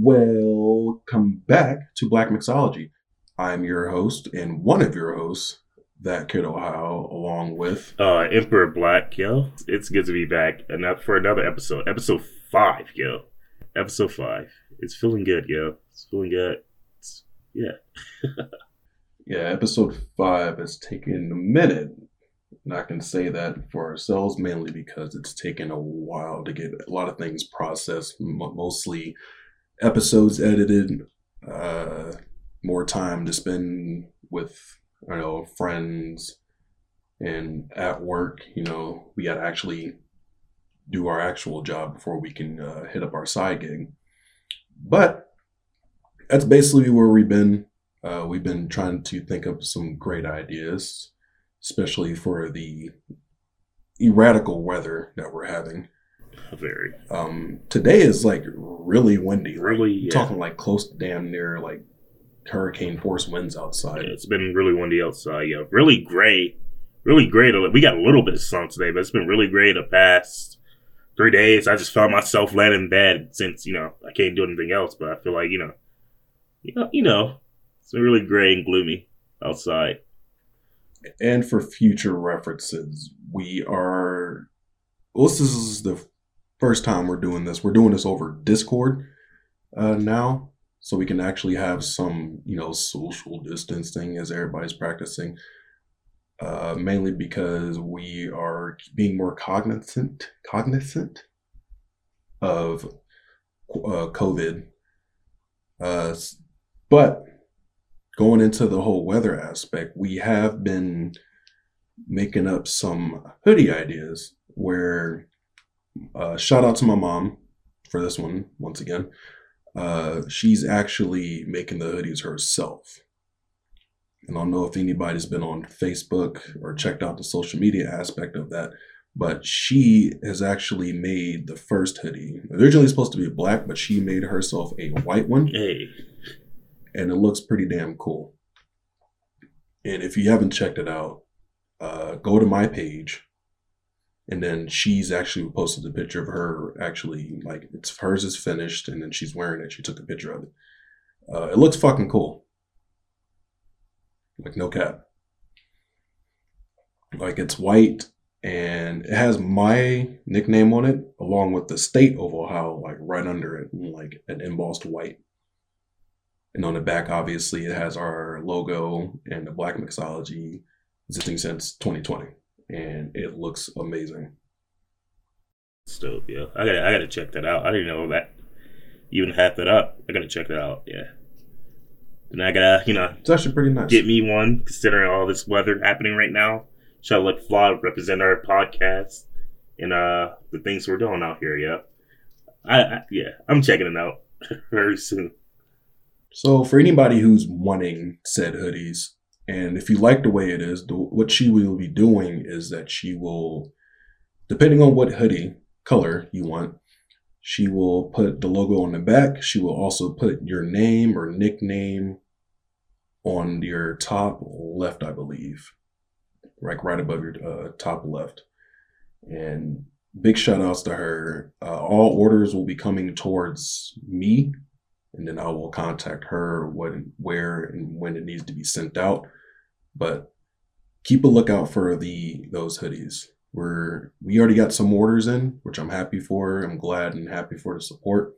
Welcome back to Black Mixology. I'm your host and one of your hosts, that kid Ohio, along with uh Emperor Black, yo. It's good to be back and up for another episode. Episode five, yo. Episode five. It's feeling good, yo. It's feeling good. It's, yeah. yeah, episode five has taken a minute. And I can say that for ourselves mainly because it's taken a while to get a lot of things processed, mostly episodes edited, uh, more time to spend with you know friends and at work. You know, we got to actually do our actual job before we can uh, hit up our side gig. But that's basically where we've been. Uh, we've been trying to think of some great ideas, especially for the erratical weather that we're having. Very. Um, today is like really windy. Really, yeah. talking like close to damn near like hurricane force winds outside. Yeah, it's been really windy outside. Yeah, really gray, really great. We got a little bit of sun today, but it's been really gray the past three days. I just found myself laying in bed since you know I can't do anything else. But I feel like you know, you know, you know, it's been really gray and gloomy outside. And for future references, we are. Well, this is the first time we're doing this. We're doing this over Discord uh, now, so we can actually have some, you know, social distancing as everybody's practicing. Uh, mainly because we are being more cognizant, cognizant of uh, COVID. Uh, but going into the whole weather aspect, we have been making up some hoodie ideas where uh, shout out to my mom for this one once again. Uh, she's actually making the hoodies herself. And I don't know if anybody's been on Facebook or checked out the social media aspect of that, but she has actually made the first hoodie. Originally supposed to be black, but she made herself a white one. Hey. And it looks pretty damn cool. And if you haven't checked it out, uh, go to my page and then she's actually posted a picture of her actually like it's hers is finished and then she's wearing it. She took a picture of it. Uh, it looks fucking cool. Like no cap. Like it's white and it has my nickname on it along with the state of ohio like right under it like an embossed white. And on the back obviously it has our logo and the black mixology existing since 2020 and it looks amazing. It's dope, yeah. I gotta I gotta check that out. I didn't know that even had that up. I gotta check that out, yeah. And I gotta, you know, it's actually pretty nice. Get me one, considering all this weather happening right now. Shall let Fly represent our podcast and uh the things we're doing out here, yeah. I, I yeah, I'm checking it out very soon. So for anybody who's wanting said hoodies, and if you like the way it is, the, what she will be doing is that she will, depending on what hoodie color you want, she will put the logo on the back. She will also put your name or nickname on your top left, I believe, like right above your uh, top left. And big shout outs to her. Uh, all orders will be coming towards me, and then I will contact her when, where, and when it needs to be sent out. But keep a lookout for the those hoodies. We're we already got some orders in, which I'm happy for. I'm glad and happy for the support.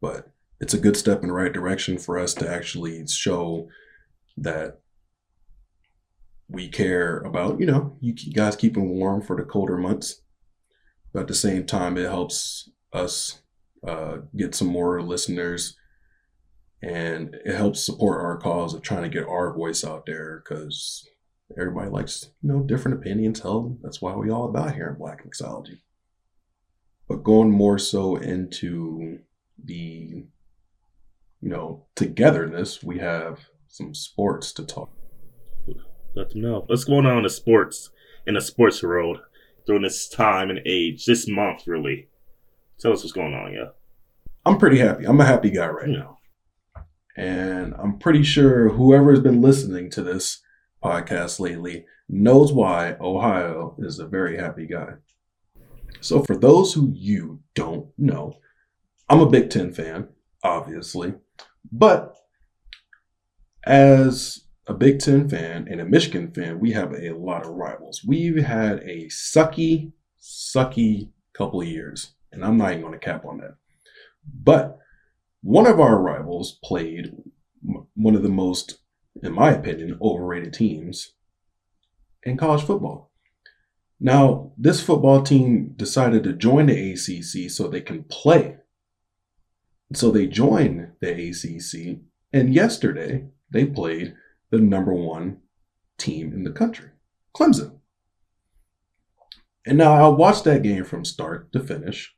But it's a good step in the right direction for us to actually show that we care about, you know, you guys keeping warm for the colder months. But at the same time, it helps us uh, get some more listeners and it helps support our cause of trying to get our voice out there because everybody likes you know different opinions held. That's why we all about here in black mixology. But going more so into the you know togetherness we have some sports to talk. Let them know. What's going on in the sports in the sports world during this time and age this month really? Tell us what's going on yeah. I'm pretty happy. I'm a happy guy right now and I'm pretty sure whoever has been listening to this podcast lately knows why Ohio is a very happy guy. So, for those who you don't know, I'm a Big Ten fan. obviously. But as a Big Ten fan and a Michigan fan, we have a lot of rivals. We've had a sucky, sucky couple of years, and I'm not even going to cap on that. But one of our rivals played one of the most, in my opinion, overrated teams in college football. Now, this football team decided to join the ACC so they can play. So they joined the ACC, and yesterday they played the number one team in the country, Clemson. And now I watched that game from start to finish.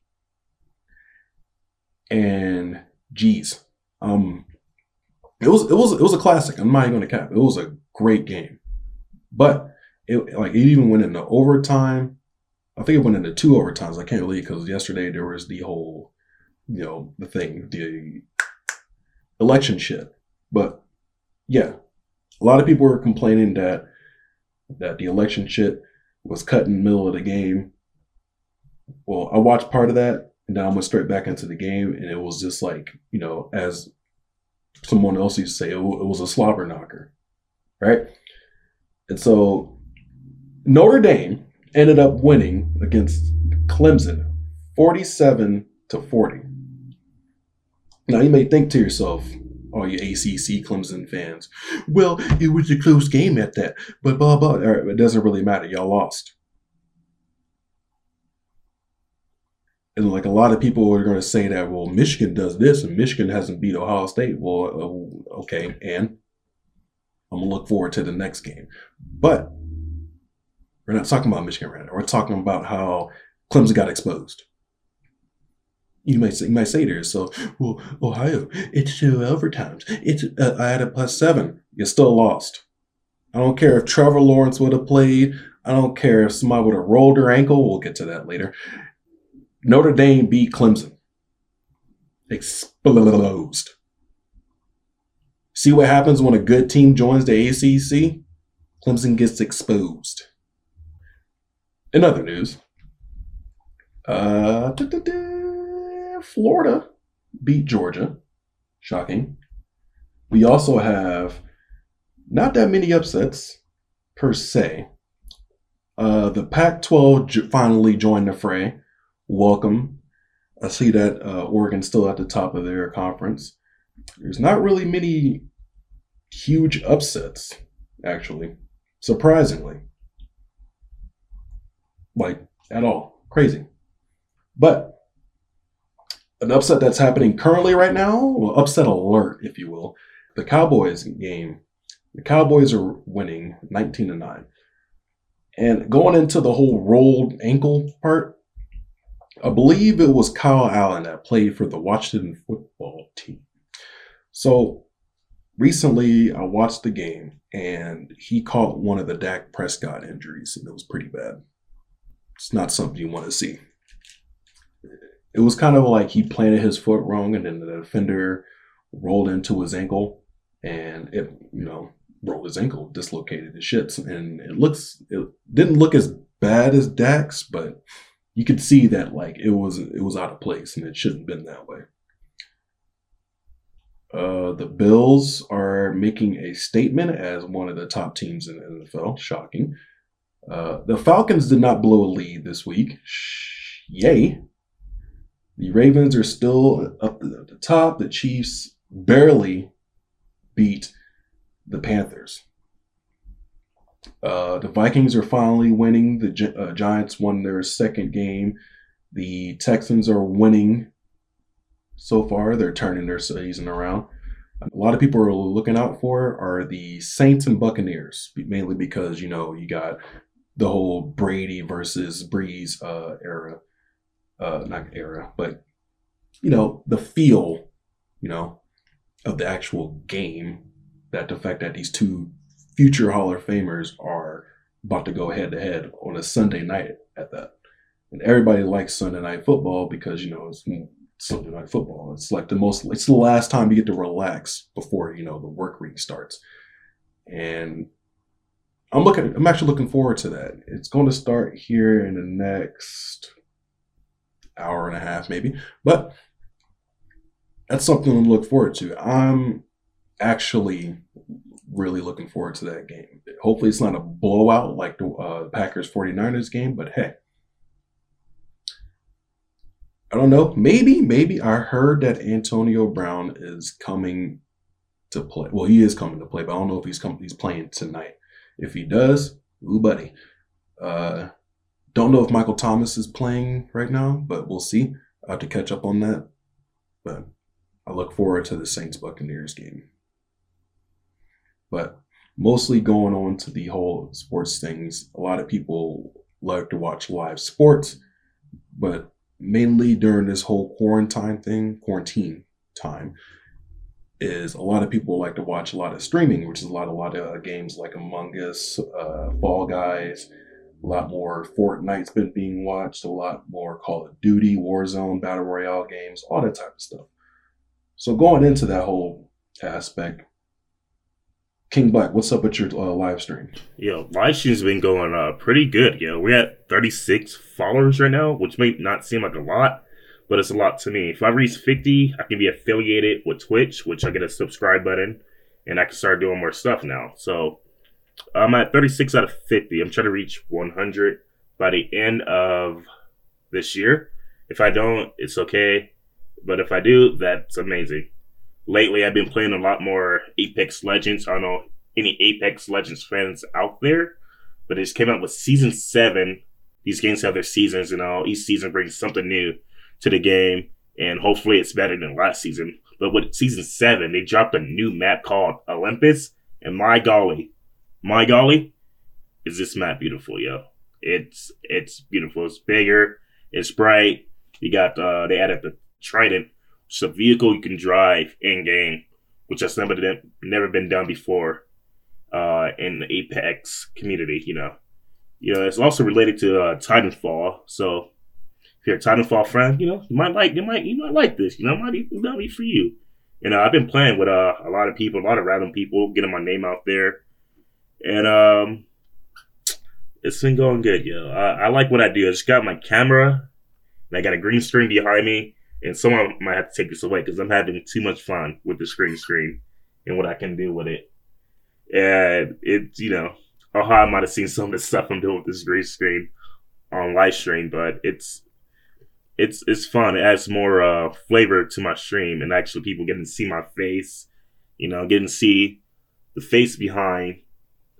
And geez, um, it was it was it was a classic. I'm not even gonna cap. It was a great game, but it like it even went into overtime. I think it went into two overtimes. I can't believe because yesterday there was the whole, you know, the thing, the election shit. But yeah, a lot of people were complaining that that the election shit was cut in the middle of the game. Well, I watched part of that and then I went straight back into the game and it was just like, you know, as someone else used to say, it, it was a slobber knocker. Right? And so Notre Dame ended up winning against Clemson 47 to 40. Now you may think to yourself, all you ACC Clemson fans. Well, it was a close game at that, but blah blah. It doesn't really matter. Y'all lost. And like a lot of people are going to say that, well, Michigan does this and Michigan hasn't beat Ohio State. Well, uh, okay, and I'm gonna look forward to the next game. But we're not talking about Michigan right now. We're talking about how Clemson got exposed you might say, you might say to yourself, well, Ohio, it's two overtimes. It's uh, I had a plus seven. You're still lost. I don't care if Trevor Lawrence would have played. I don't care if somebody would have rolled their ankle. We'll get to that later. Notre Dame beat Clemson. Exposed. See what happens when a good team joins the ACC? Clemson gets exposed. In other news, uh, Florida beat Georgia. Shocking. We also have not that many upsets per se. Uh, the Pac 12 finally joined the fray. Welcome. I see that uh, Oregon's still at the top of their conference. There's not really many huge upsets, actually, surprisingly. Like, at all. Crazy. But an upset that's happening currently right now, well, upset alert, if you will. The Cowboys game, the Cowboys are winning 19 to 9. And going into the whole rolled ankle part, I believe it was Kyle Allen that played for the Washington football team. So recently I watched the game and he caught one of the Dak Prescott injuries and it was pretty bad. It's not something you want to see it was kind of like he planted his foot wrong and then the defender rolled into his ankle and it you know rolled his ankle dislocated his shits and it looks it didn't look as bad as Dak's but you could see that like it was it was out of place and it shouldn't have been that way uh, the Bills are making a statement as one of the top teams in the NFL. Shocking. Uh, the Falcons did not blow a lead this week. Shh, yay. The Ravens are still up at the top. The Chiefs barely beat the Panthers. Uh, the Vikings are finally winning. The Gi- uh, Giants won their second game. The Texans are winning so far. They're turning their season around. A lot of people are looking out for are the Saints and Buccaneers, mainly because you know you got the whole Brady versus Brees uh, era uh, not era, but you know, the feel, you know, of the actual game. That the fact that these two future Hall of Famers are about to go head to head on a Sunday night at that. And everybody likes Sunday night football because, you know, it's Sunday night football. It's like the most, it's the last time you get to relax before, you know, the work week starts. And I'm looking, I'm actually looking forward to that. It's going to start here in the next hour and a half maybe. But that's something to look forward to. I'm actually really looking forward to that game. Hopefully, it's not a blowout like the uh, Packers 49ers game, but hey. I don't know. Maybe, maybe I heard that Antonio Brown is coming to play. Well, he is coming to play, but I don't know if he's coming. He's playing tonight. If he does, ooh, buddy. Uh, don't know if Michael Thomas is playing right now, but we'll see. I have to catch up on that. But I look forward to the Saints Buccaneers game. But mostly going on to the whole sports things, a lot of people like to watch live sports, but mainly during this whole quarantine thing, quarantine time, is a lot of people like to watch a lot of streaming, which is a lot, a lot of games like Among Us, uh, Fall Guys, a lot more Fortnite's been being watched, a lot more Call of Duty, Warzone, Battle Royale games, all that type of stuff. So going into that whole aspect, King Black, what's up with your uh, live stream? Yo, live stream's been going uh, pretty good. Yo, we're at 36 followers right now, which may not seem like a lot, but it's a lot to me. If I reach 50, I can be affiliated with Twitch, which I get a subscribe button, and I can start doing more stuff now. So I'm at 36 out of 50. I'm trying to reach 100 by the end of this year. If I don't, it's okay. But if I do, that's amazing. Lately, I've been playing a lot more Apex Legends. I don't know any Apex Legends fans out there, but it just came out with season seven. These games have their seasons, you know. Each season brings something new to the game, and hopefully, it's better than last season. But with season seven, they dropped a new map called Olympus, and my golly, my golly, is this map beautiful, yo? It's it's beautiful. It's bigger. It's bright. You got uh, they added the Trident, is a vehicle you can drive in game, which has never been, never been done before uh, in the Apex community. You know, you know, it's also related to uh, Titanfall. So if you're a Titanfall friend, you know, you might like you might you might like this. You know, it might be it might be for you. You know, I've been playing with uh, a lot of people, a lot of random people, getting my name out there and um, it's been going good, yo. I, I like what I do. I just got my camera, and I got a green screen behind me, and someone might have to take this away because I'm having too much fun with the screen screen and what I can do with it. And it, you know, Ohio might have seen some of the stuff I'm doing with this green screen on live stream, but it's it's it's fun. It adds more uh, flavor to my stream, and actually people getting to see my face, you know, getting to see the face behind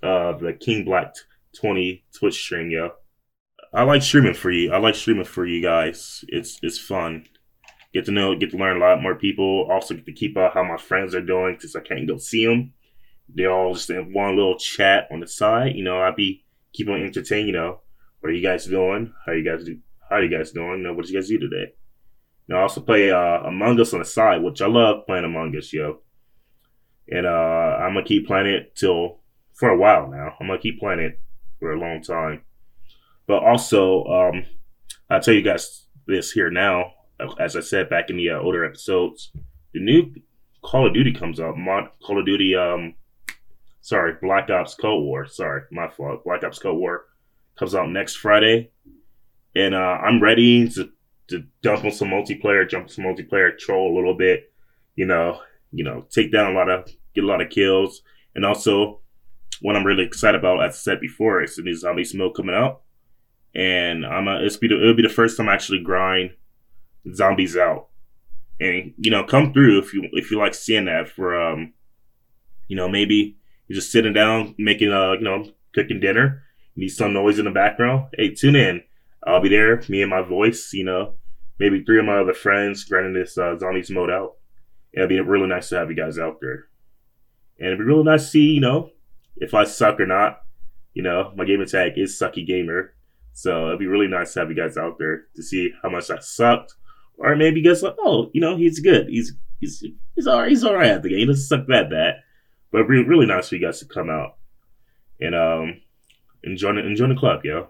uh, the King Black 20 Twitch stream, yo. I like streaming for you. I like streaming for you guys. It's it's fun. Get to know, get to learn a lot more people. Also get to keep up how my friends are doing since I can't go see them. They're all just in one little chat on the side. You know, I be keep them entertained. You know, what are you guys doing? How you guys do? How are you guys doing? You know, what did you guys do today? You know, I also play uh, Among Us on the side, which I love playing Among Us, yo. And uh, I'm gonna keep playing it till for a while now. I'm gonna keep playing it for a long time. But also, um, I'll tell you guys this here now. As I said back in the uh, older episodes, the new Call of Duty comes out. Mod- Call of Duty, um, sorry, Black Ops Cold War. Sorry, my fault. Black Ops Cold War comes out next Friday, and uh, I'm ready to to jump on some multiplayer, jump on some multiplayer, troll a little bit. You know, you know, take down a lot of, get a lot of kills, and also what I'm really excited about, as I said before, is the new zombies mode coming out, and I'm a, it's be the, it'll be the first time I actually grind zombies out, and you know, come through if you if you like seeing that for um, you know, maybe you're just sitting down making uh, you know, cooking dinner, you need some noise in the background. Hey, tune in. I'll be there, me and my voice, you know, maybe three of my other friends grinding this uh, zombies mode out. It'd be really nice to have you guys out there. And it'd be really nice to see, you know, if I suck or not. You know, my gamer tag is Sucky Gamer. So it'd be really nice to have you guys out there to see how much I sucked. Or maybe guys like, oh, you know, he's good. He's he's he's all right. He's all right at the game. He doesn't suck that bad. But really, really nice for you guys to come out and um enjoy the, enjoy the club, yo.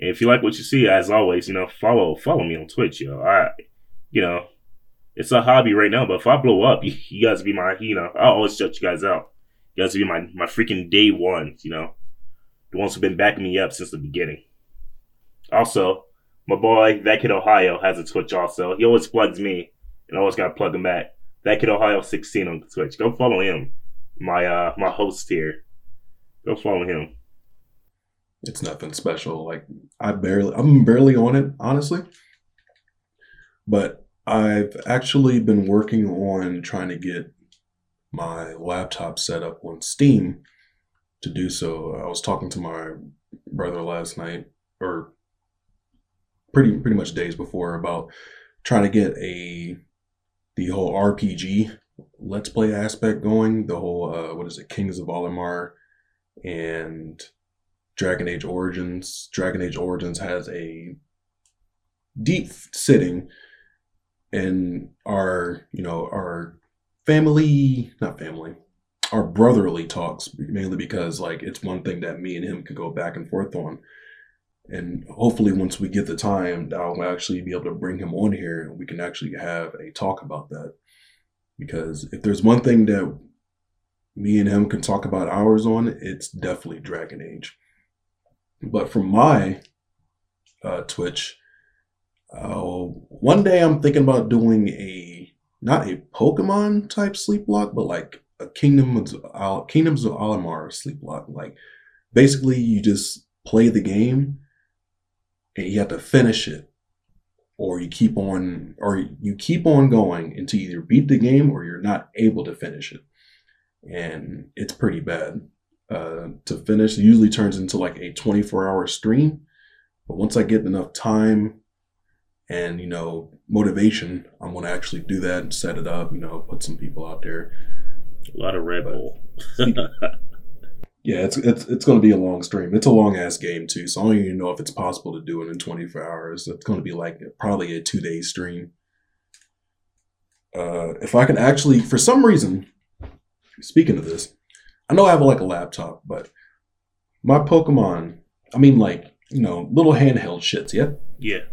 And if you like what you see, as always, you know, follow follow me on Twitch, yo. I, you know, it's a hobby right now, but if I blow up, you, you guys be my, you know, I'll always shut you guys out. You guys be my, my freaking day ones, you know. The ones who've been backing me up since the beginning. Also, my boy, that kid Ohio, has a Twitch also. He always plugs me. and I always got to plug him back. That kid Ohio 16 on Twitch. Go follow him. My uh my host here. Go follow him. It's nothing special. Like I barely, I'm barely on it, honestly. But I've actually been working on trying to get my laptop set up on Steam. To do so, I was talking to my brother last night, or pretty pretty much days before, about trying to get a the whole RPG let's play aspect going. The whole uh, what is it, Kings of Amalur and Dragon Age Origins. Dragon Age Origins has a deep sitting in our, you know, our family, not family, our brotherly talks, mainly because like it's one thing that me and him could go back and forth on. And hopefully, once we get the time, I'll actually be able to bring him on here and we can actually have a talk about that. Because if there's one thing that me and him can talk about hours on, it's definitely Dragon Age. But from my uh, Twitch, uh, one day I'm thinking about doing a not a Pokemon type sleep block, but like a Kingdom of Kingdoms of Amalur sleep block. Like basically, you just play the game and you have to finish it, or you keep on, or you keep on going until you either beat the game or you're not able to finish it, and it's pretty bad uh, to finish. It usually turns into like a 24 hour stream. But once I get enough time and, you know, motivation, I'm going to actually do that and set it up, you know, put some people out there. A lot of Red but, Bull. Yeah, it's, it's, it's going to be a long stream. It's a long ass game too. So I don't even know if it's possible to do it in 24 hours. It's going to be like probably a two day stream. Uh, if I can actually, for some reason, speaking of this, I know I have like a laptop, but my Pokemon, I mean, like, you know, little handheld shits, yeah? Yeah.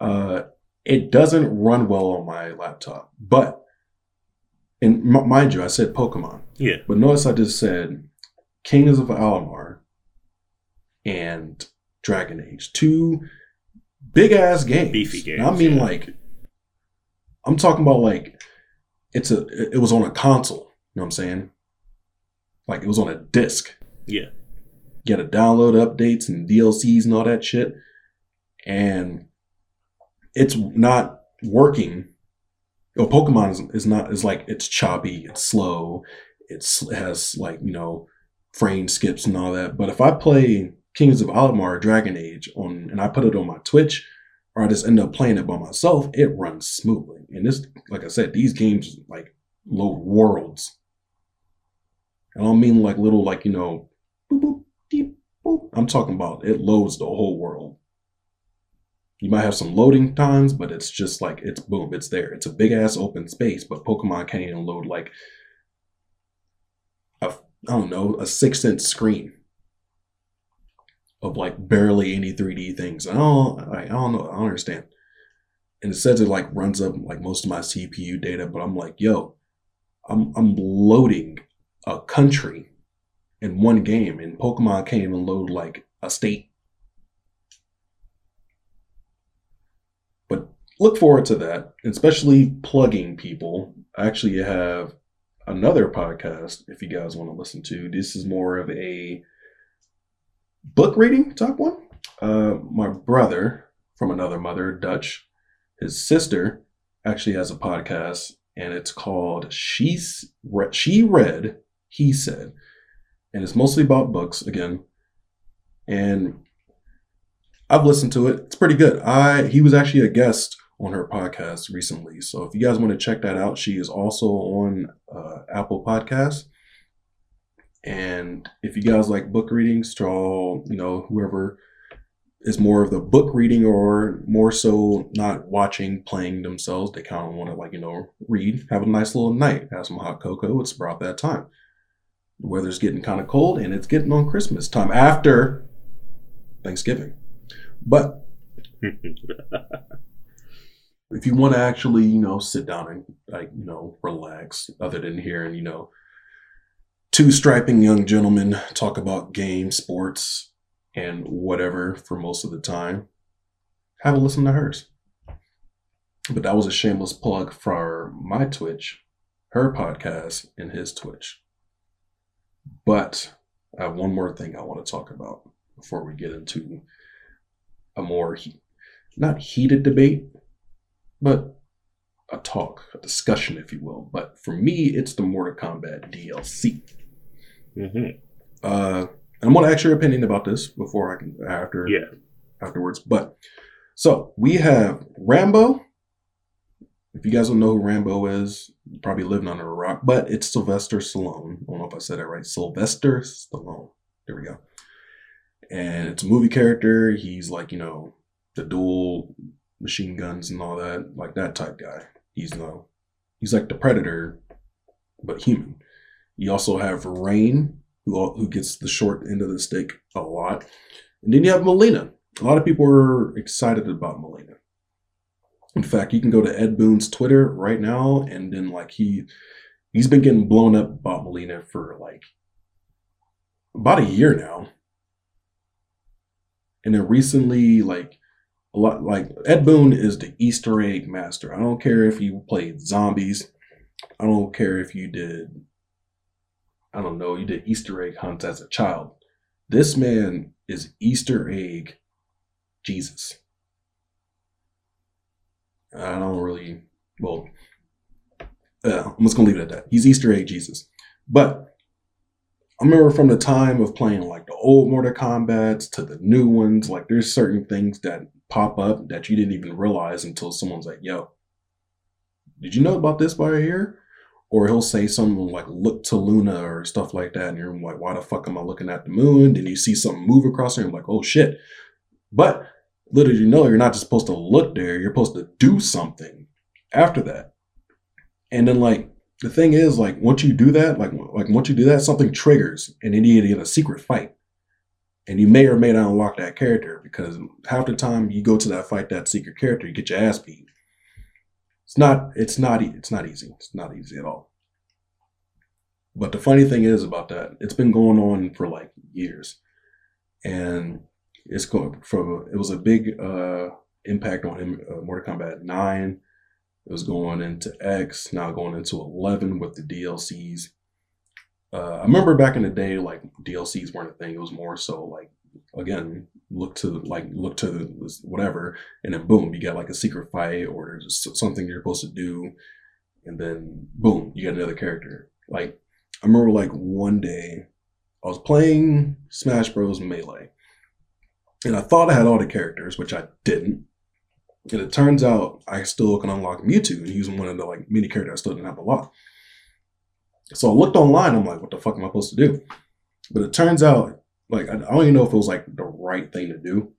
Uh, it doesn't run well on my laptop, but, and m- mind you, I said Pokemon. Yeah. But notice I just said Kings of Amalur and Dragon Age. Two big ass games. Beefy games. I mean, yeah. like, I'm talking about like, it's a, it was on a console. You know what I'm saying? Like it was on a disc. Yeah. You got to download updates and DLCs and all that shit. And it's not working. Oh, Pokemon is, is not is like it's choppy, it's slow, it's it has like, you know, frame skips and all that. But if I play Kings of Amalur Dragon Age on and I put it on my Twitch or I just end up playing it by myself, it runs smoothly. And this like I said, these games like load worlds I don't mean like little, like, you know, boop, boop, deep, boop. I'm talking about it loads the whole world. You might have some loading times, but it's just like, it's boom, it's there. It's a big ass open space, but Pokemon can't even load like I don't know, a six inch screen of like barely any 3D things. I don't, I don't know, I don't understand. And it says it like runs up like most of my CPU data, but I'm like, yo, I'm I'm loading a country in one game, and Pokemon can't even load like a state. But look forward to that, especially plugging people. I actually have another podcast if you guys want to listen to. This is more of a book reading type one. Uh, my brother from another mother, Dutch, his sister actually has a podcast, and it's called She's She Read he said. And it's mostly about books again. And I've listened to it. It's pretty good. I he was actually a guest on her podcast recently. So if you guys want to check that out, she is also on uh, Apple Podcasts. And if you guys like book readings, to all you know, whoever is more of the book reading or more so not watching, playing themselves, they kind of want to like you know read, have a nice little night, have some hot cocoa. It's about that time. The weather's getting kind of cold and it's getting on Christmas time after Thanksgiving. But if you want to actually, you know, sit down and like, you know, relax, other than hearing, you know, two striping young gentlemen talk about games, sports, and whatever for most of the time, have a listen to hers. But that was a shameless plug for my Twitch, her podcast, and his Twitch. But I have one more thing I want to talk about before we get into a more not heated debate, but a talk, a discussion, if you will. But for me, it's the Mortal Kombat DLC. Mm-hmm. Uh, I'm gonna ask your opinion about this before I can after Yeah. afterwards. But so we have Rambo. If you guys don't know who Rambo is, you probably living under a rock, but it's Sylvester Stallone. I don't know if I said that right. Sylvester Stallone. There we go. And it's a movie character. He's like, you know, the dual machine guns and all that, like that type guy. He's no, he's like the Predator, but human. You also have Rain, who who gets the short end of the stick a lot, and then you have Mileena. A lot of people are excited about Mileena. In fact, you can go to Ed Boon's Twitter right now, and then like he he's been getting blown up about Mileena for like about a year now. And then recently, like a lot like Ed Boon is the Easter egg master. I don't care if you played zombies. I don't care if you did I don't know, you did Easter egg hunts as a child. This man is Easter egg Jesus. I don't really well uh, I'm just gonna leave it at that. He's Easter egg Jesus. But I remember from the time of playing like the old Mortal Kombats to the new ones, like there's certain things that pop up that you didn't even realize until someone's like, yo, did you know about this right here? Or he'll say something like, look to Luna or stuff like that. And you're like, why the fuck am I looking at the moon? Then you see something move across there and you're like, oh shit. But little you know, you're not just supposed to look there, you're supposed to do something after that. And then like the thing is, like once you do that, like like once you do that, something triggers and then you get a secret fight. And you may or may not unlock that character because half the time you go to that fight, that secret character, you get your ass beat. It's not. It's not. It's not easy. It's not easy at all. But the funny thing is about that, it's been going on for like years, and it's going from. It was a big uh, impact on him. Uh, Mortal Kombat Nine. It was going into X. Now going into Eleven with the DLCs. Uh, I remember back in the day, like DLCs weren't a thing. It was more so like again, look to like look to whatever, and then boom, you got like a secret fight or something you're supposed to do, and then boom, you got another character. Like I remember, like one day, I was playing Smash Bros. Melee, and I thought I had all the characters, which I didn't. And it turns out I still can unlock Mewtwo, and he's one of the like mini characters I still didn't have a lot. So I looked online. I'm like, what the fuck am I supposed to do? But it turns out, like, I don't even know if it was like the right thing to do.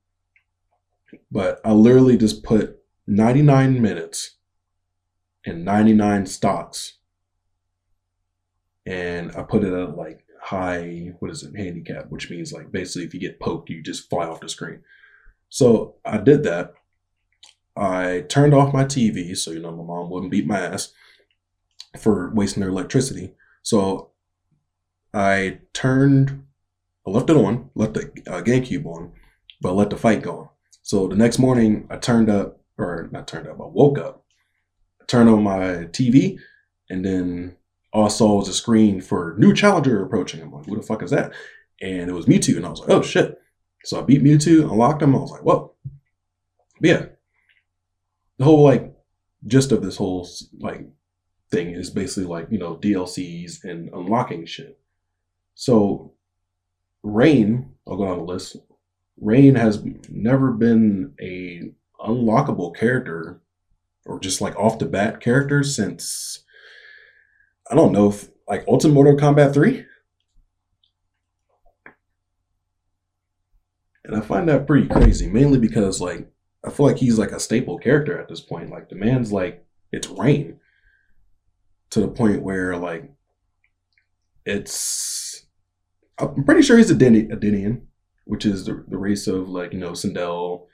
But I literally just put 99 minutes and 99 stocks, and I put it at like high, what is it, handicap, which means like basically if you get poked, you just fly off the screen. So I did that. I turned off my TV so you know my mom wouldn't beat my ass for wasting their electricity. So I turned, I left it on, left the uh, GameCube on, but let the fight go on. So the next morning, I turned up, or not turned up, I woke up, I turned on my TV, and then saw was a screen for new challenger approaching. I'm like, who the fuck is that? And it was Mewtwo, and I was like, oh shit. So I beat Mewtwo, unlocked him. I was like, whoa. But yeah, the whole like gist of this whole like thing is basically like you know DLCs and unlocking shit. So Rain, I'll go on the list. Rain has never been a unlockable character or just like off the bat character since I don't know if like Ultimate Mortal Kombat 3. And I find that pretty crazy, mainly because like I feel like he's like a staple character at this point. Like the man's like it's Rain to the point where like it's I'm pretty sure he's a Deni- Edenian, which is the, the race of like you know Sindel,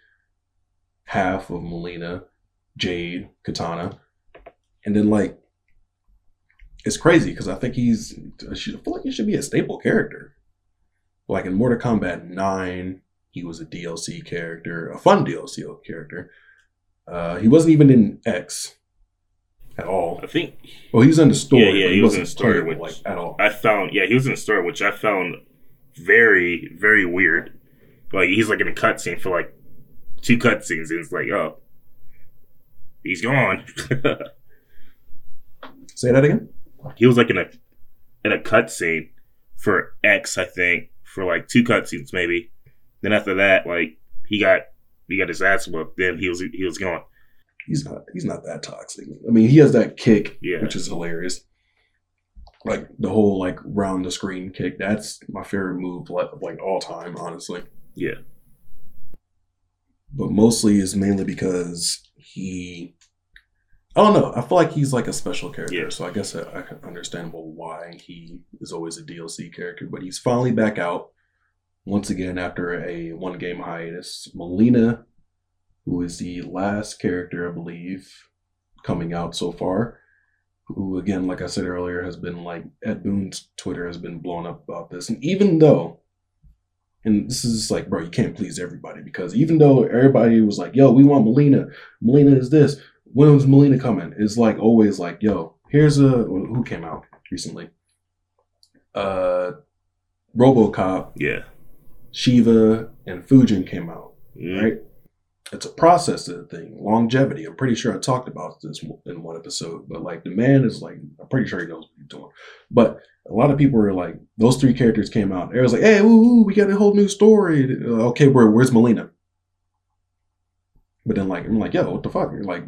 half of Mileena, Jade, Katana, and then like it's crazy because I think he's I should- I feel like he should be a staple character. Like in Mortal Kombat Nine, he was a DLC character, a fun DLC character. Uh, he wasn't even in X at all. I think Well, he was in the story. Yeah, yeah, but he was in the story, which- like at all. I found. Yeah, he was in the story, which I found very, very weird. Like he's like in a cutscene for like two cutscenes, and it's like, oh, he's gone. Say that again. he was like in a in a cutscene for X, I think, for like two cutscenes maybe. Then after that, like he got he got his ass whooped. Then he was he was gone. He's not. He's not that toxic. I mean, he has that kick, Yeah. which is hilarious. Like the whole like round the screen kick. That's my favorite move, like, like all time, honestly. Yeah. But mostly is mainly because he. I don't know. I feel like he's like a special character, Yeah. so I guess I, I can understandable why he is always a DLC character. But he's finally back out once again after a one game hiatus. Mileena, who is the last character, I believe, coming out so far. Who again, like I said earlier, has been like Ed Boon's Twitter has been blown up about this, and even though and this is like, bro, you can't please everybody because even though everybody was like, yo, we want Mileena, Mileena is this. When was Mileena coming? It's like always like, yo, here's a who came out recently. Uh Robocop, Yeah. Sheeva, and Fujin came out, Mm. right? It's a process of the thing, longevity. I'm pretty sure I talked about this in one episode, but like the man is like, I'm pretty sure he knows what he's doing. But a lot of people are like, those three characters came out. It was like, hey, ooh, ooh, we got a whole new story. Uh, Okay, where, where's Mileena? But then like, I'm like, yo, what the fuck? You're like,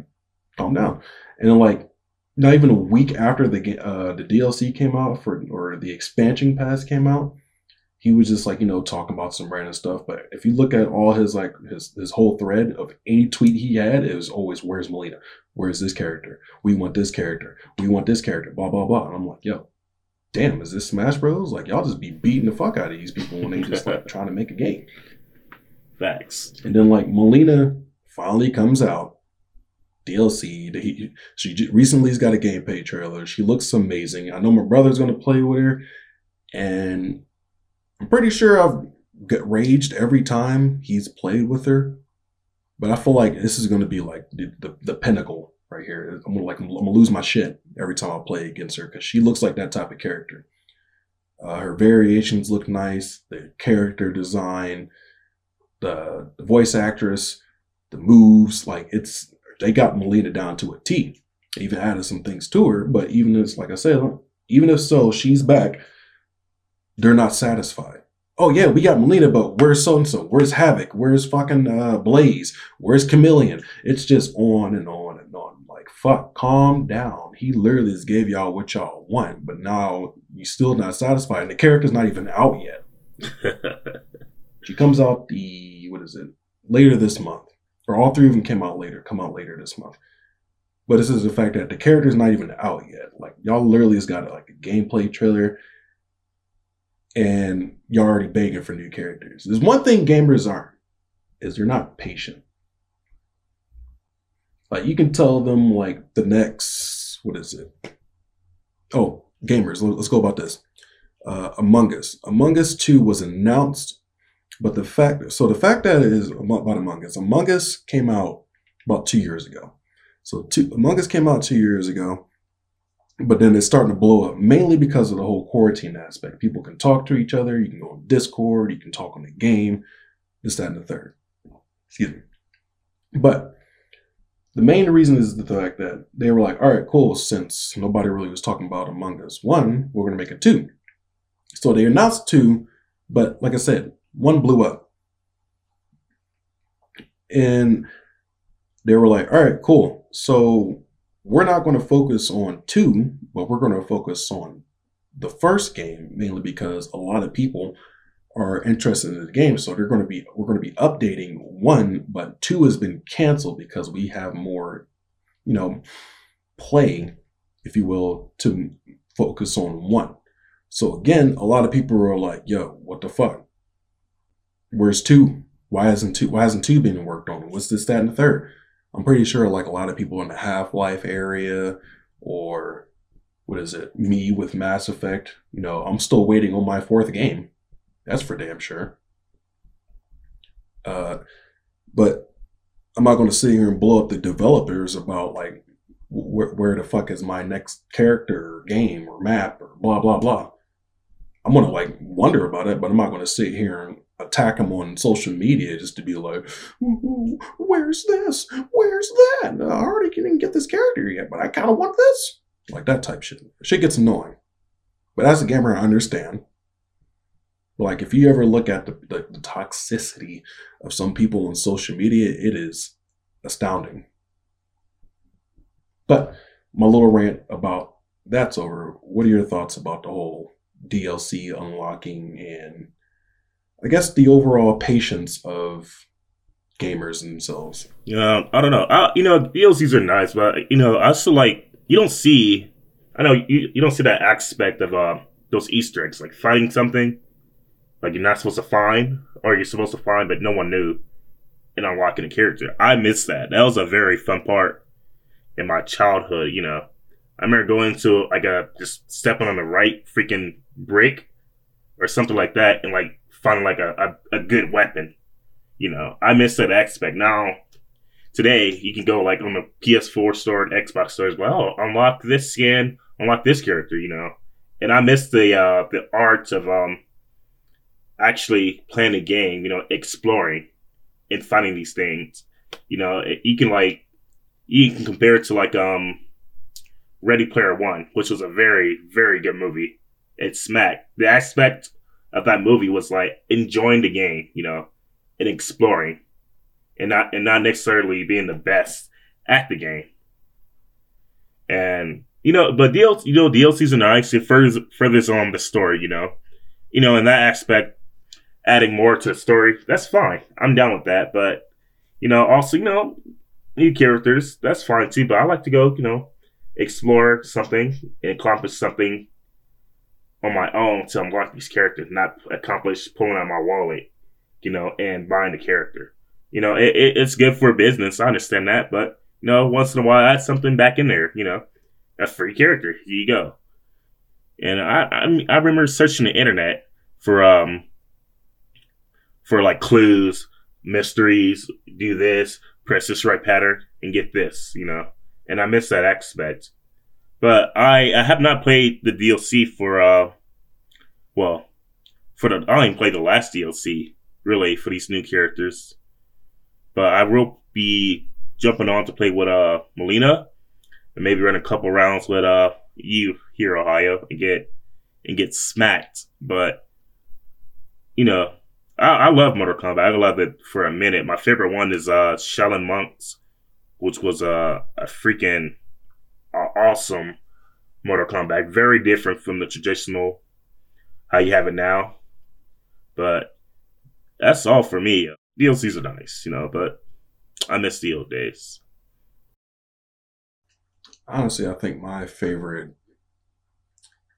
calm down. And then like, not even a week after the uh, the DLC came out for or the expansion pass came out, he was just like you know talking about some random stuff. But if you look at all his like his his whole thread of any tweet he had, it was always where's Mileena? Where's this character? We want this character. We want this character. Blah blah blah. And I'm like, yo, damn, is this Smash Bros? Like y'all just be beating the fuck out of these people when they just like trying to make a game. Facts. And then like Mileena finally comes out. DLC. he- She j- recently's got a gameplay trailer. She looks amazing. I know my brother's gonna play with her, and I'm pretty sure I've got raged every time he's played with her. But I feel like this is gonna be like the, the, the pinnacle right here. I'm gonna like I'm gonna lose my shit every time I play against her because she looks like that type of character. Uh, her variations look nice. The character design, the, the voice actress, the moves, like it's they got Mileena down to a T. Even added some things to her, but even as like I said, even if so, she's back. They're not satisfied. Oh yeah, we got Mileena, but where's so and so? Where's Havik? Where's fucking uh, Blaze? Where's Chameleon? It's just on and on and on. Like fuck, calm down. He literally just gave y'all what y'all want, but now you still not satisfied. And the character's not even out yet. She comes out the what is it? Later this month. Or all three of them came out later, come out later this month. But this is the fact that the character's not even out yet. Like y'all literally has got like a gameplay trailer and you're already begging for new characters. There's one thing gamers aren't, is they're not patient. Like you can tell them like the next what is it? Oh, gamers, let- let's go about this. Uh, Among Us. Among Us 2 was announced but the fact, so the fact that it is about Among Us, Among Us came out about two years ago. So two, Among Us came out two years ago, but then it's starting to blow up mainly because of the whole quarantine aspect. People can talk to each other. You can go on Discord. You can talk on the game. This, that, and the third. Excuse me. But the main reason is the fact that they were like, all right, cool. Since nobody really was talking about Among Us one, we're gonna make a two. So they announced two, but like I said, one blew up. And they were like, all right, cool. So we're not going to focus on two, but we're going to focus on the first game, mainly because a lot of people are interested in the game. So they're going to be, we're going to be updating one, but two has been canceled because we have more, you know, play, if you will, to focus on one. So again, a lot of people are like, yo, what the fuck? Where's two? Why hasn't two? Why hasn't two been worked on? What's this, that, and the third? I'm pretty sure like a lot of people in the Half Life area or what is it? Me with Mass Effect. You know, I'm still waiting on my fourth game. That's for damn sure. Uh, but I'm not going to sit here and blow up the developers about like where, where the fuck is my next character or game or map or blah blah blah. I'm gonna like wonder about it, but I'm not gonna sit here and attack them on social media just to be like, "Where's this? Where's that? I already didn't get this character yet, but I kind of want this." Like that type shit. Shit gets annoying. But as a gamer, I understand. Like if you ever look at the, the, the toxicity of some people on social media, it is astounding. But my little rant about that's over. What are your thoughts about the whole DLC unlocking and I guess the overall patience of gamers themselves? Yeah, I don't know. I, you know, DLCs are nice, but you know, I also like you don't see. I know you, you don't see that aspect of uh, those Easter eggs, like finding something like you're not supposed to find, or you're supposed to find, but no one knew, and unlocking a character. I miss that. That was a very fun part in my childhood. You know, I remember going to like a just stepping on the right freaking brick or something like that, and like finding like a, a, a good weapon. You know, I miss that aspect. Now, today you can go like on the PS4 store and Xbox stores. Well, unlock this skin, unlock this character. You know, and I miss the uh, the art of um actually playing a game, you know, exploring and finding these things. You know, you can like you can compare it to like um Ready Player One, which was a very very good movie. It smacked. The aspect of that movie was like enjoying the game, you know, and exploring, and not and not necessarily being the best at the game. And you know, but DLC, you know, DLCs are nice. It furthers furthers on the story, you know, you know, in that aspect, adding more to the story, that's fine. I'm down with that. But, you know, also, you know, new characters, that's fine too. But I like to go, you know, explore something and accomplish something on my own to unlock these characters, not accomplish pulling out my wallet, you know, and buying the character. You know, it, it, it's good for business. I understand that. But, you know, once in a while, add something back in there, you know, a free character. Here you go. And I, I, I remember searching the internet for, um, for like clues, mysteries, do this, press this right pattern, and get this, you know. And I miss that aspect. But I, I have not played the DLC for uh well for the I only played the last DLC, really, for these new characters. But I will be jumping on to play with uh Mileena and maybe run a couple rounds with uh you here, Ohio, and get and get smacked. But you know, I, I love Mortal Kombat. I love it for a minute. My favorite one is uh Shaolin Monks, which was uh, a freaking awesome Mortal Kombat. Very different from the traditional how you have it now. But that's all for me. DLCs are nice, you know, but I miss the old days. Honestly, I think my favorite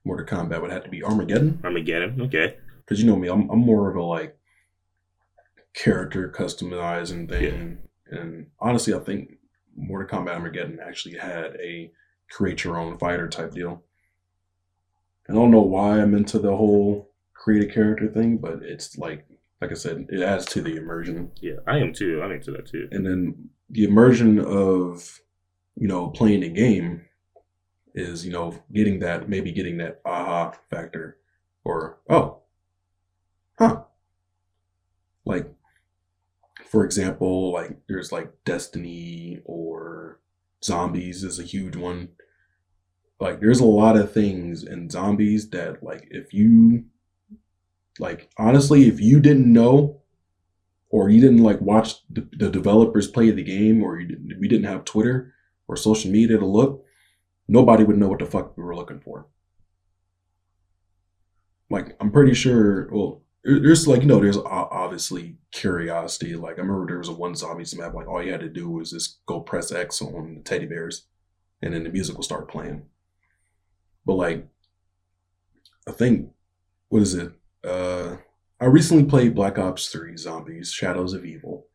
Mortal Kombat would have to be Armageddon. Armageddon, okay. Because you know me, I'm, I'm more of a like character customizing thing. Yeah. And honestly, I think Mortal Kombat Armageddon actually had a create your own fighter type deal. I don't know why I'm into the whole create a character thing, but it's like, like I said, it adds to the immersion. Yeah, I am too. I'm into that too. And then the immersion of, you know, playing the game is, you know, getting that, maybe getting that aha factor or, oh, huh. Like for example, like there's like Destiny or Zombies is a huge one. Like there's a lot of things in Zombies that like if you like honestly if you didn't know or you didn't like watch the, the developers play the game or you didn't, we didn't have Twitter or social media to look, nobody would know what the fuck we were looking for. Like I'm pretty sure well there's like you know there's obviously curiosity. Like i remember there was a one zombies map like all you had to do was just go press x on the teddy bears and then the music will start playing. But like i think what is it? Uh i recently played black ops 3 zombies shadows of evil.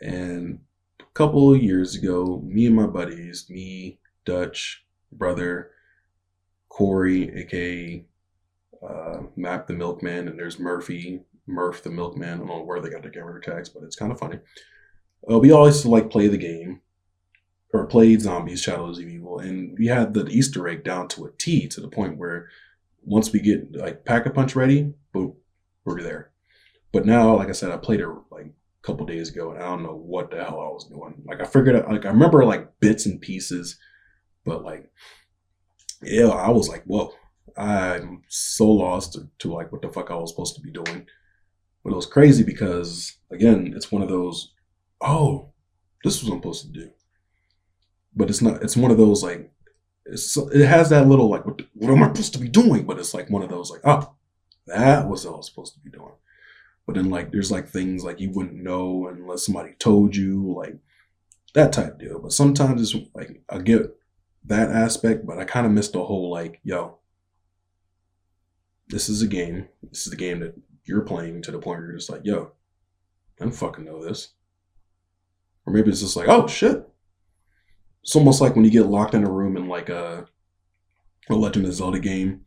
And a couple of years ago me and my buddies me dutch brother corey aka uh, Map the Milkman, and there's Murphy, Murph the Milkman. I don't know where they got the camera tags, but it's kind of funny. uh, we always like play the game or played zombies, Shadows of Evil, and we had the Easter egg down to a T to the point where once we get like pack a punch ready, boom, we're there. But now, like I said, I played it like a couple days ago, and I don't know what the hell I was doing. Like I figured, out, like I remember like bits and pieces, but like yeah, I was like, whoa, I'm so lost to, like what the fuck I was supposed to be doing. But it was crazy because again, it's one of those, oh, this was what I'm supposed to do. But it's not. It's one of those like, it has that little like, what, what am I supposed to be doing? But it's like one of those like, oh, that was what I was supposed to be doing. But then like, there's like things like you wouldn't know unless somebody told you, like that type deal. But sometimes it's like I get that aspect, but I kind of miss the whole like, yo, this is a game. This is the game that you're playing to the point where you're just like, yo, I don't fucking know this. Or maybe it's just like, oh shit. It's almost like when you get locked in a room in like a, a Legend of Zelda game,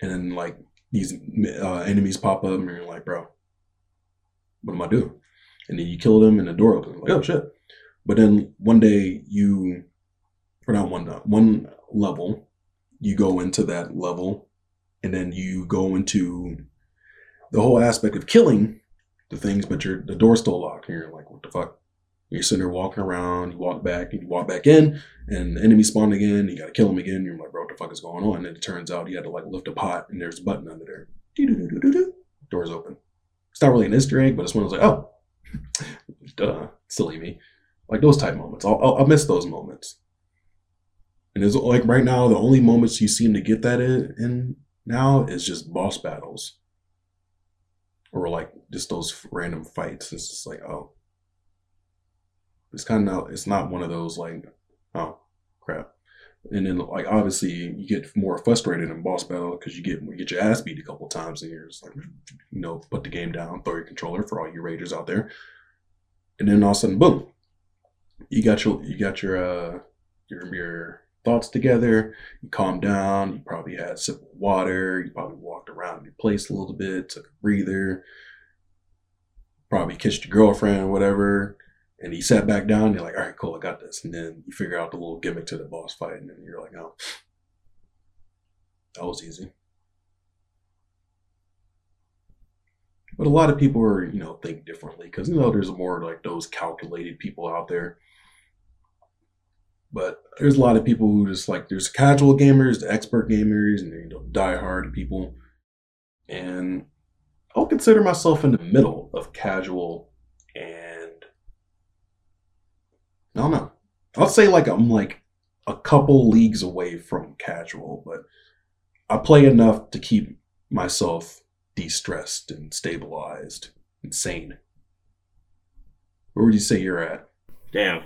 and then like these uh, enemies pop up, and you're like, bro, what am I doing? And then you kill them, and the door opens. Like, oh shit! But then one day you or not one one level. You go into that level, and then you go into the whole aspect of killing the things, but your the door's still locked, and you're like, what the fuck? You're sitting there walking around. You walk back, and you walk back in, and the enemy spawned again. You gotta kill them again. You're like, bro, what the fuck is going on? And it turns out you had to like lift a pot, and there's a button under there. Doors open. It's not really an Easter egg, but it's one of those like, oh, duh, silly me. Like those type moments. I'll, I'll, I'll miss those moments. And it's like right now, the only moments you seem to get that in now it's just boss battles. Or like just those random fights. It's just like, oh. It's kind of it's not one of those like, oh crap. And then like obviously you get more frustrated in boss battle because you get you get your ass beat a couple times and you're just like, you know, put the game down, throw your controller for all you ragers out there. And then all of a sudden, boom, you got your you got your uh your your thoughts together. You calm down. You probably had a sip of water. You probably walked around your place a little bit, took a breather. Probably kissed your girlfriend or whatever. And you sat back down. You're like, all right, cool, I got this. And then you figure out the little gimmick to the boss fight. And then you're like, oh, that was easy. But a lot of people are, you know, think differently because, you know, there's more like those calculated people out there but there's a lot of people who just like there's casual gamers, the expert gamers, and you know die-hard people. And I'll consider myself in the middle of casual and I don't know. I'll say like I'm like a couple leagues away from casual, but I play enough to keep myself de-stressed and stabilized and sane. Where would you say you're at? Damn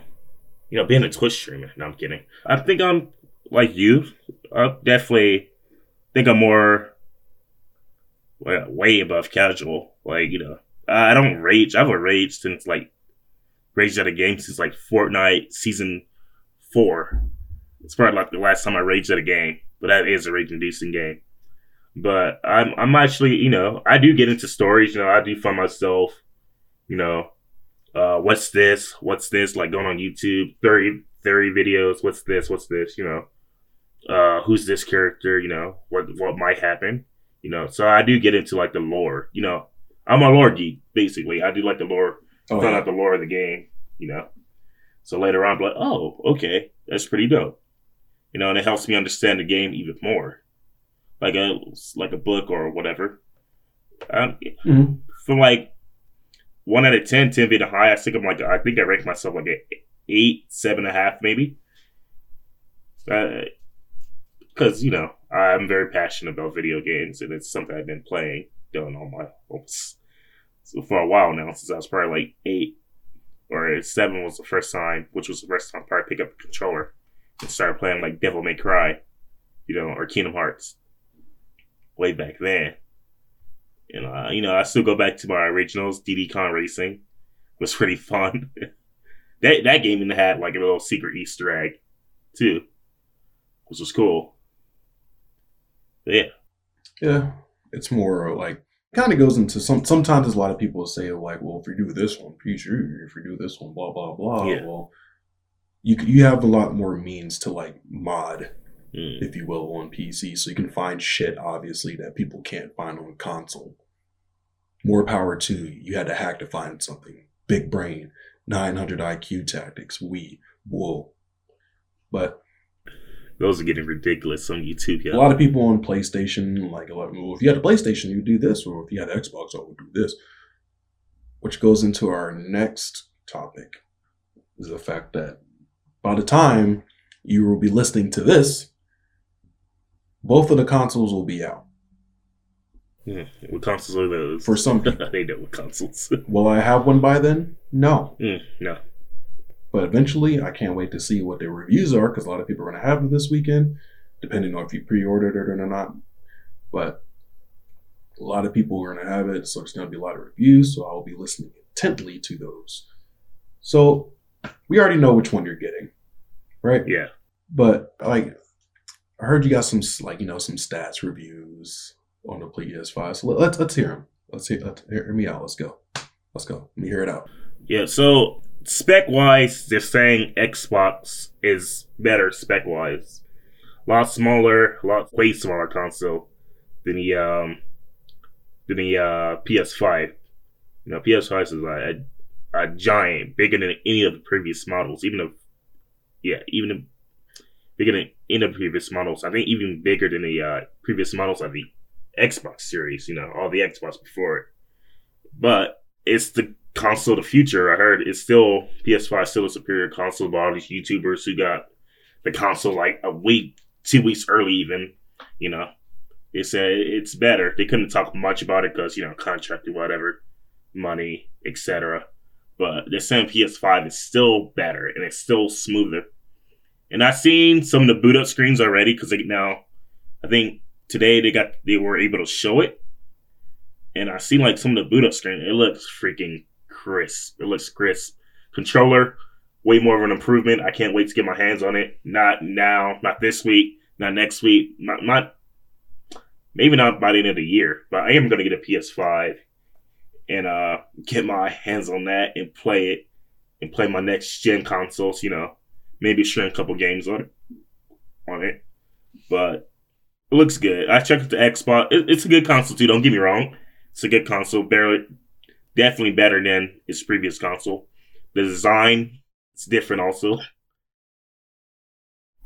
you know, being a Twitch streamer. No, I'm kidding. I think I'm like you. I definitely think I'm more way above casual. Like, you know, I don't rage. I've raged since like raged at a game since like Fortnite season four. It's probably like the last time I raged at a game, but that is a rage inducing game. But I'm I'm actually, you know, I do get into stories. You know, I do find myself, you know, uh, what's this? What's this? Like going on YouTube, 30, 30 videos. What's this? What's this? You know, uh, who's this character? You know, what, what might happen? You know, so I do get into like the lore. You know, I'm a lore geek, basically. I do like the lore, oh, find yeah. out the lore of the game, you know. So later on, I'm like, oh, okay, that's pretty dope. You know, and it helps me understand the game even more. Like a like a book or whatever. Um, mm-hmm. From like one out of 10, 10 being high. I think I'm like, I think I rank myself like an eight, seven and a half, maybe. Because, uh, you know, I'm very passionate about video games and it's something I've been playing, doing all my, for a while now, since I was probably like eight or seven was the first time, which was the first time I probably picked up a controller and started playing like Devil May Cry, you know, or Kingdom Hearts way back then. And uh, you know, I still go back to my originals. Diddy Kong Racing was pretty fun. that that game even had like a little secret Easter egg too, which was cool. But yeah, yeah, it's more like kind of goes into some. Sometimes there's a lot of people say like, well, if you do this one. If you do this one, blah blah blah. Yeah. Well, you you have a lot more means to like mod, Mm. if you will, on PC, so you can find shit obviously that people can't find on console. More power to you. You had to hack to find something. Big brain, 900 IQ tactics. We whoa. But Those are getting ridiculous on YouTube. Yeah. a lot of people on PlayStation, like a lot, well, if you had a PlayStation, you'd do this, or if you had Xbox, I would do this. Which goes into our next topic, is the fact that by the time you will be listening to this, both of the consoles will be out. Mm. What consoles are those? For some people, they know what consoles. will I have one by then? No. Mm, no. But eventually, I can't wait to see what their reviews are because a lot of people are going to have it this weekend, depending on if you pre ordered it or not. But a lot of people are going to have it, so there's going to be a lot of reviews, so I'll be listening intently to those. So we already know which one you're getting, right? Yeah. But like, I heard you got some like you know some stats reviews on the PS5. So let, let's let's hear them. Let's hear, let's hear me out. Let's go. Let's go. Let me hear it out. Yeah. So spec wise, they're saying Xbox is better spec wise. A lot smaller, a lot way smaller console than the um than the uh, PS5. You know, PS5 is a, a, a giant, bigger than any of the previous models. Even if, yeah, even if, bigger than of the previous models. I think even bigger than the uh, previous models of the Xbox series. You know, all the Xbox before it. But it's the console of the future. I heard it's still PS5 is still a superior console. But all these YouTubers who got the console like a week, two weeks early, even you know, they said it's better. They couldn't talk much about it because you know contract or whatever, money, etc. But they're saying PS5 is still better and it's still smoother. And I've seen some of the boot up screens already because they now, I think today they got they were able to show it, and I seen like some of the boot up screen. It looks freaking crisp. It looks crisp. Controller, way more of an improvement. I can't wait to get my hands on it. Not now, not this week, not next week, not, not maybe not by the end of the year, but I am to get a PS5 and uh, get my hands on that and play it and play my next gen consoles. You know, maybe stream a couple games on it. On it, but it looks good. I checked the Xbox. It, it's a good console too. Don't get me wrong. It's a good console. Barely, definitely better than its previous console. The design it's different also.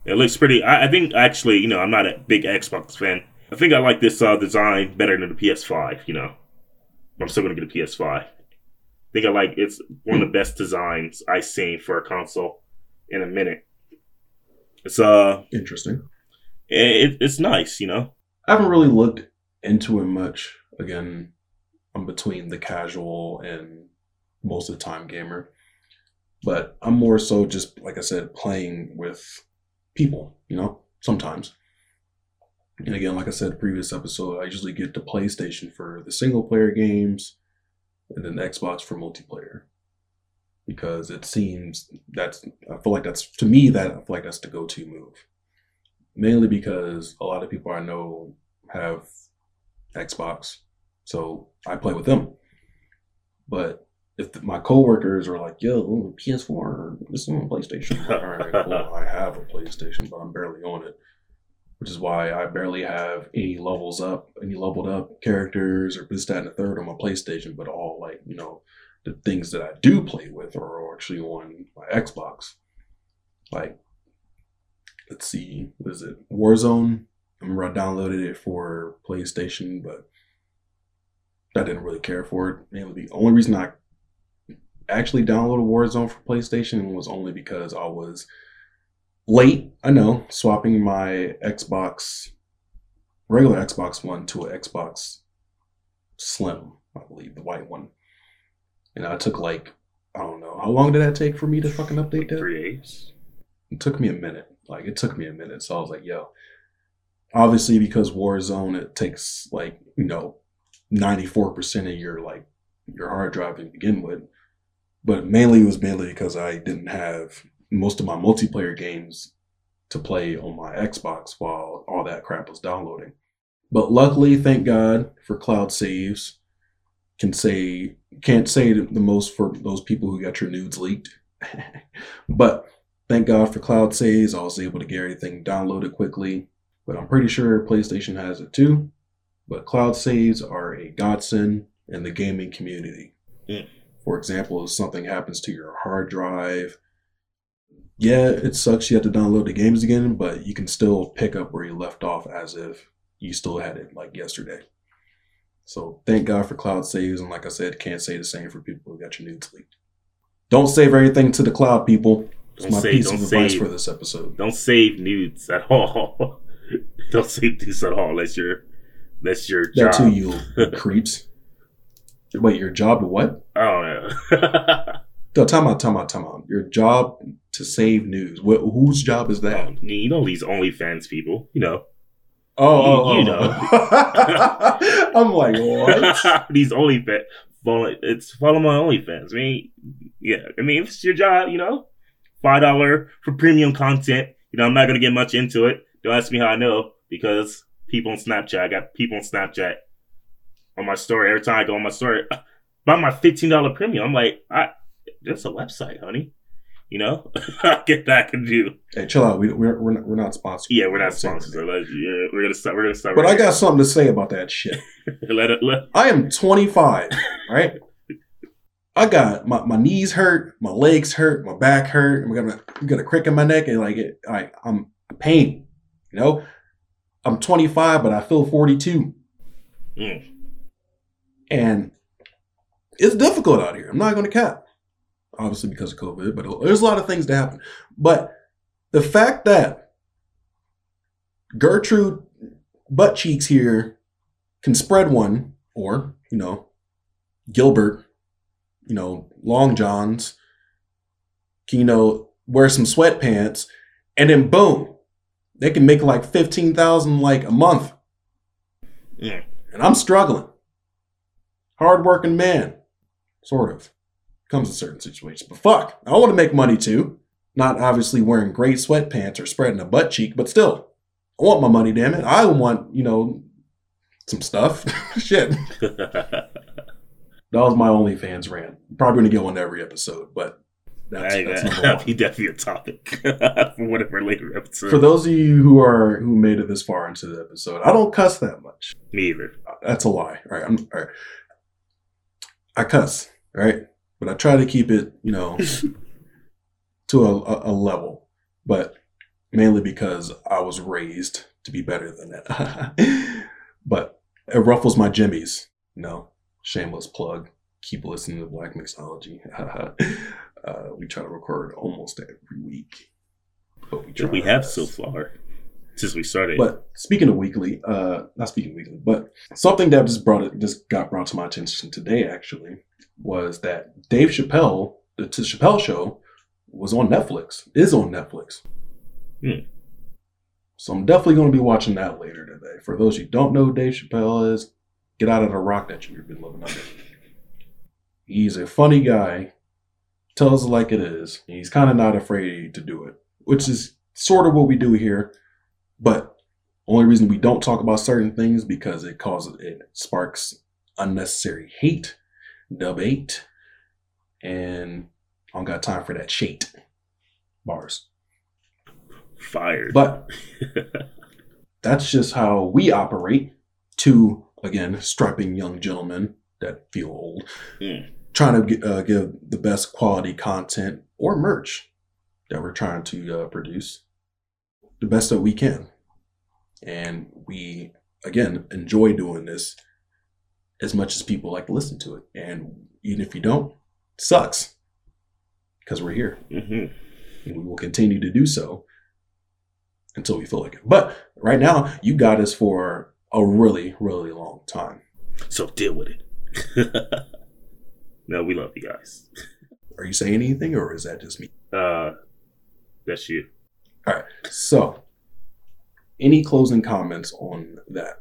It looks pretty. I, I think actually, you know, I'm not a big Xbox fan. I think I like this uh, design better than the PS5. You know, I'm still gonna get a PS5. I think I like it's one of the best designs I've seen for a console in a minute. It's uh, Interesting. it, it's nice, you know. I haven't really looked into it much. Again, I'm between the casual and most of the time gamer. But I'm more so just, like I said, playing with people, you know, sometimes. And again, like I said, previous episode, I usually get the PlayStation for the single player games and then Xbox for multiplayer. Because it seems that's, I feel like that's, to me, that I feel like that's the go to move mainly because a lot of people I know have Xbox, so I play with them. But if the, my coworkers are like, "Yo, PS4, this is on PlayStation," all right, cool. I have a PlayStation, but I'm barely on it, which is why I barely have any levels up, any leveled up characters or this, that, and the third on my PlayStation. But all like you know, the things that I do play with are actually on my Xbox, like let's see, what is it? Warzone. I remember I downloaded it for PlayStation, but I didn't really care for it. Mainly the only reason I actually downloaded Warzone for PlayStation was only because I was late, I know, swapping my Xbox regular Xbox One to an Xbox Slim, I believe, the white one. And I took like I don't know, how long did that take for me to fucking update that? Three days. it took me a minute. Like it took me a minute. So I was like, yo. Obviously, because Warzone, it takes like, you know, 94% of your like your hard drive to begin with. But mainly it was mainly because I didn't have most of my multiplayer games to play on my Xbox while all that crap was downloading. But luckily, thank God for cloud saves. Can say can't say the most for those people who got your nudes leaked, but thank God for cloud saves. I was able to get everything downloaded quickly. But I'm pretty sure PlayStation has it too. But cloud saves are a godsend in the gaming community. Mm. For example, if something happens to your hard drive, yeah, it sucks you have to download the games again, but you can still pick up where you left off as if you still had it like yesterday. So thank God for cloud saves, and like I said, can't say the same for people who got your nudes leaked. Don't save everything to the cloud, people. It's my save- piece of advice save. for this episode. Don't save nudes at all. don't save nudes at all unless you're that's your job. That too, you creeps. Wait, your job to what? Oh, don't know. No, time out, time out, time out. Your job to save news. What, whose job is that? Oh, you know these OnlyFans people, you know. Oh, You- oh, oh. you oh. I'm like, what? these OnlyFans. Follow, it's follow my OnlyFans. I mean, yeah. I mean, it's your job, you know, five dollar for premium content. You know, I'm not gonna get much into it. Don't ask me how I know because people on Snapchat. I got people on Snapchat on my story every time I go on my story. Uh, buy my fifteen dollar premium. I'm like, I that's a website, honey. You know, I get that I can do. Hey, chill out. We, we're, we're, not, we're not sponsored. Yeah, we're not Don't say sponsors. anything. So let's- yeah, we're gonna start. We're gonna start. But right I got something to say about that shit. let it. Let, I am 25, right? I got my, my knees hurt, my legs hurt, my back hurt. I'm gonna got a crick in my neck, and like it, I, I'm pain. You know, I'm 25, but I feel 42, Mm. and it's difficult out here. I'm not gonna cap, obviously because of COVID, but there's a lot of things to happen. But the fact that Gertrude butt cheeks here can spread one, or you know, Gilbert, you know, Long Johns, can, you know, wear some sweatpants, and then boom, they can make like fifteen thousand like a month, Yeah, and I'm struggling. Hardworking man, sort of. Comes in certain situations, but fuck, I want to make money too. Not obviously wearing great sweatpants or spreading a butt cheek, but still, I want my money. Damn it, I want you know some stuff. Shit. That was my OnlyFans rant. Probably gonna get one every episode, but that's, that's that'll be definitely a topic for whatever later episode. For those of you who are who made it this far into the episode, I don't cuss that much. Me either. That's a lie. All right, I'm all right. I cuss, all right, but I try to keep it, you know, to a, a, level, but mainly because I was raised to be better than that. but it ruffles my jimmies. No, shameless plug. Keep listening to Black Mixology. uh, we try to record almost every week. But we, try we have so far since we started. But speaking of weekly, uh, not speaking weekly, but something that just brought it, just got brought to my attention today actually was that Dave Chappelle, the Chappelle Show, was on Netflix. Is on Netflix. Hmm. So I'm definitely going to be watching that later today. For those who don't know who Dave Chappelle is, get out of the rock that you've been living under. He's a funny guy, tells it like it is. He's kind of not afraid to do it, which is sort of what we do here. But only reason we don't talk about certain things because it causes it sparks unnecessary hate, debate, and I don't got time for that shit. Bars. Fired. But that's just how we operate. Two, again, strapping young gentlemen that feel old, Mm. trying to uh, give the best quality content or merch that we're trying to uh, produce the best that we can. And we, again, enjoy doing this as much as people like to listen to it. And even if you don't, it sucks because we're here hmm and we will continue to do so until we feel like it. But right now, you got us for a really, really long time. So deal with it. no, we love you guys. Are you saying anything, or is that just me? Uh, that's you. All right. So, any closing comments on that?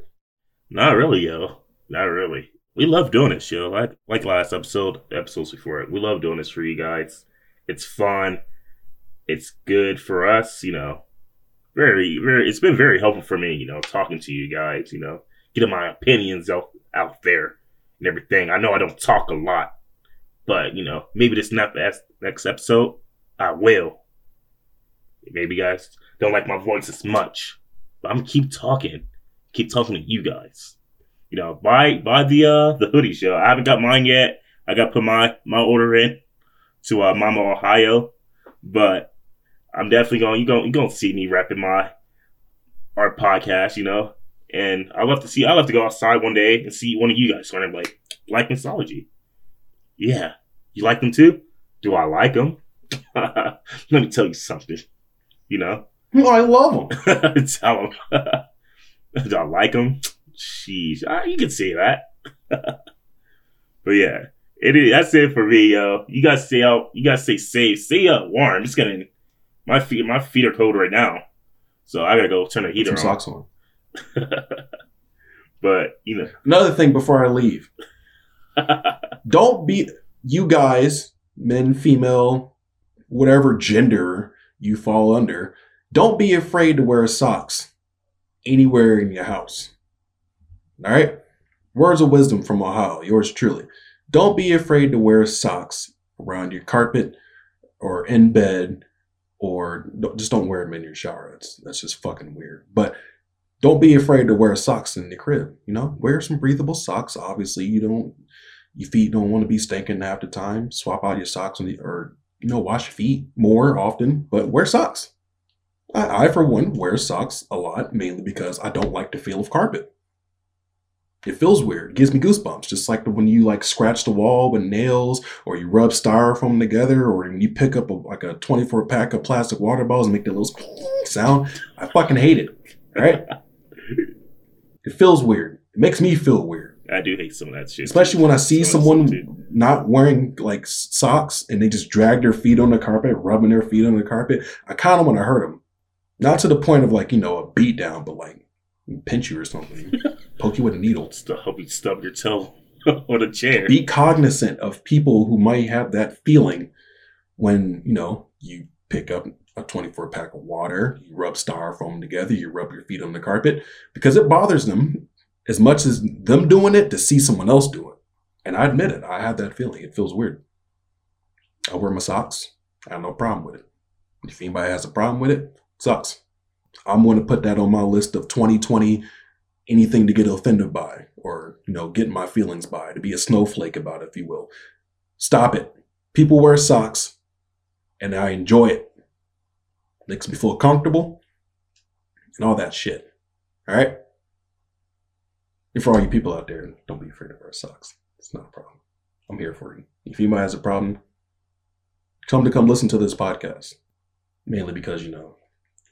Not really, yo. Not really. We love doing this, yo. Like like last episode, episodes before it. We love doing this for you guys. It's fun. It's good for us, you know. Very, very. It's been very helpful for me, you know, talking to you guys. You know, getting my opinions out, out there and everything. I know I don't talk a lot, but you know, maybe this next next episode I will. Maybe guys don't like my voice as much, but I'm keep talking, keep talking to you guys. You know, buy buy the uh the hoodie show. I haven't got mine yet. I got to put my my order in to uh, Mama Ohio, but I'm definitely going. You going you gonna see me rapping my our podcast, you know. And I love to see. I love to go outside one day and see one of you guys starting like like Mixology. Yeah, you like them too? Do I like them? Let me tell you something. You know, I love them. tell them. Do I like them? Jeez, ah, you can say that. but yeah, it is. That's it for me, yo. You guys stay out. You guys stay safe. Stay up warm. It's getting my feet. My feet are cold right now, so I gotta go turn the heater Some on. socks on. but you know, Another thing before I leave, don't be you guys, men, female, whatever gender you fall under. Don't be afraid to wear socks anywhere in your house. All right. Words of wisdom from Ohio. Yours truly. Don't be afraid to wear socks around your carpet or in bed, or just don't wear them in your shower. That's that's just fucking weird. But don't be afraid to wear socks in the crib. You know, wear some breathable socks. Obviously, you don't your feet don't want to be stinking half the time. Swap out your socks when you, or you know, wash your feet more often, but wear socks. I, I for one wear socks a lot, mainly because I don't like the feel of carpet. It feels weird. It gives me goosebumps, just like when you like scratch the wall with nails, or you rub styrofoam together, or when you pick up a, like a 24 pack of plastic water bottles and make that little sound. I fucking hate it. All right. It feels weird. It makes me feel weird, I do hate some of that shit. especially when I see Some someone not wearing like socks and they just drag their feet on the carpet, rubbing their feet on the carpet. I kind of want to hurt them, not to the point of like you know a beat down, but like pinch you or something, poke you with a needle. Just to help you stub your toe on a chair. Be cognizant of people who might have that feeling when you know you pick up a 24 pack of water, you rub styrofoam together, you rub your feet on the carpet because it bothers them as much as them doing it to see someone else do it. And I admit it, I have that feeling. It feels weird. I wear my socks. I have no problem with it. If anybody has a problem with it, sucks. I'm going to put that on my list of 2020 anything to get offended by or, you know, get my feelings by, to be a snowflake about, if you will. Stop it. People wear socks and I enjoy it. Makes me feel comfortable and all that shit. All right? And for all you people out there, don't be afraid to wear socks. It's not a problem. I'm here for you. If anybody has a problem, come to come listen to this podcast. Mainly because, you know,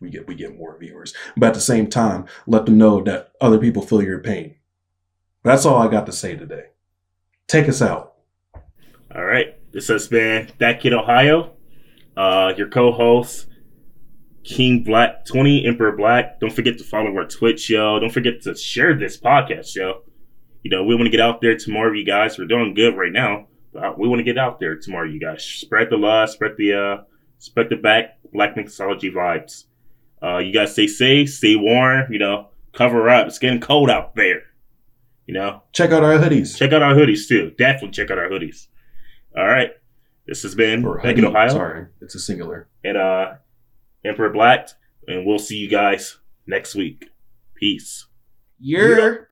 we get we get more viewers. But at the same time, let them know that other people feel your pain. That's all I got to say today. Take us out. All right. This has been That Kid Ohio. Uh, your co-host, King Black 20 Emperor Black. Don't forget to follow our Twitch show. Don't forget to share this podcast show. You know, we want to get out there tomorrow, you guys. We're doing good right now. But we want to get out there tomorrow, you guys. Spread the love, spread the uh spread the back black mixology vibes. Uh you guys stay safe, stay warm, you know, cover up. It's getting cold out there. You know, Check out our hoodies. check out our hoodies too. Definitely check out our hoodies. All right. This has been Or Back in. Ohio Sorry, it's a singular. and uh Emperor Black, and we'll see you guys next week. Peace. You're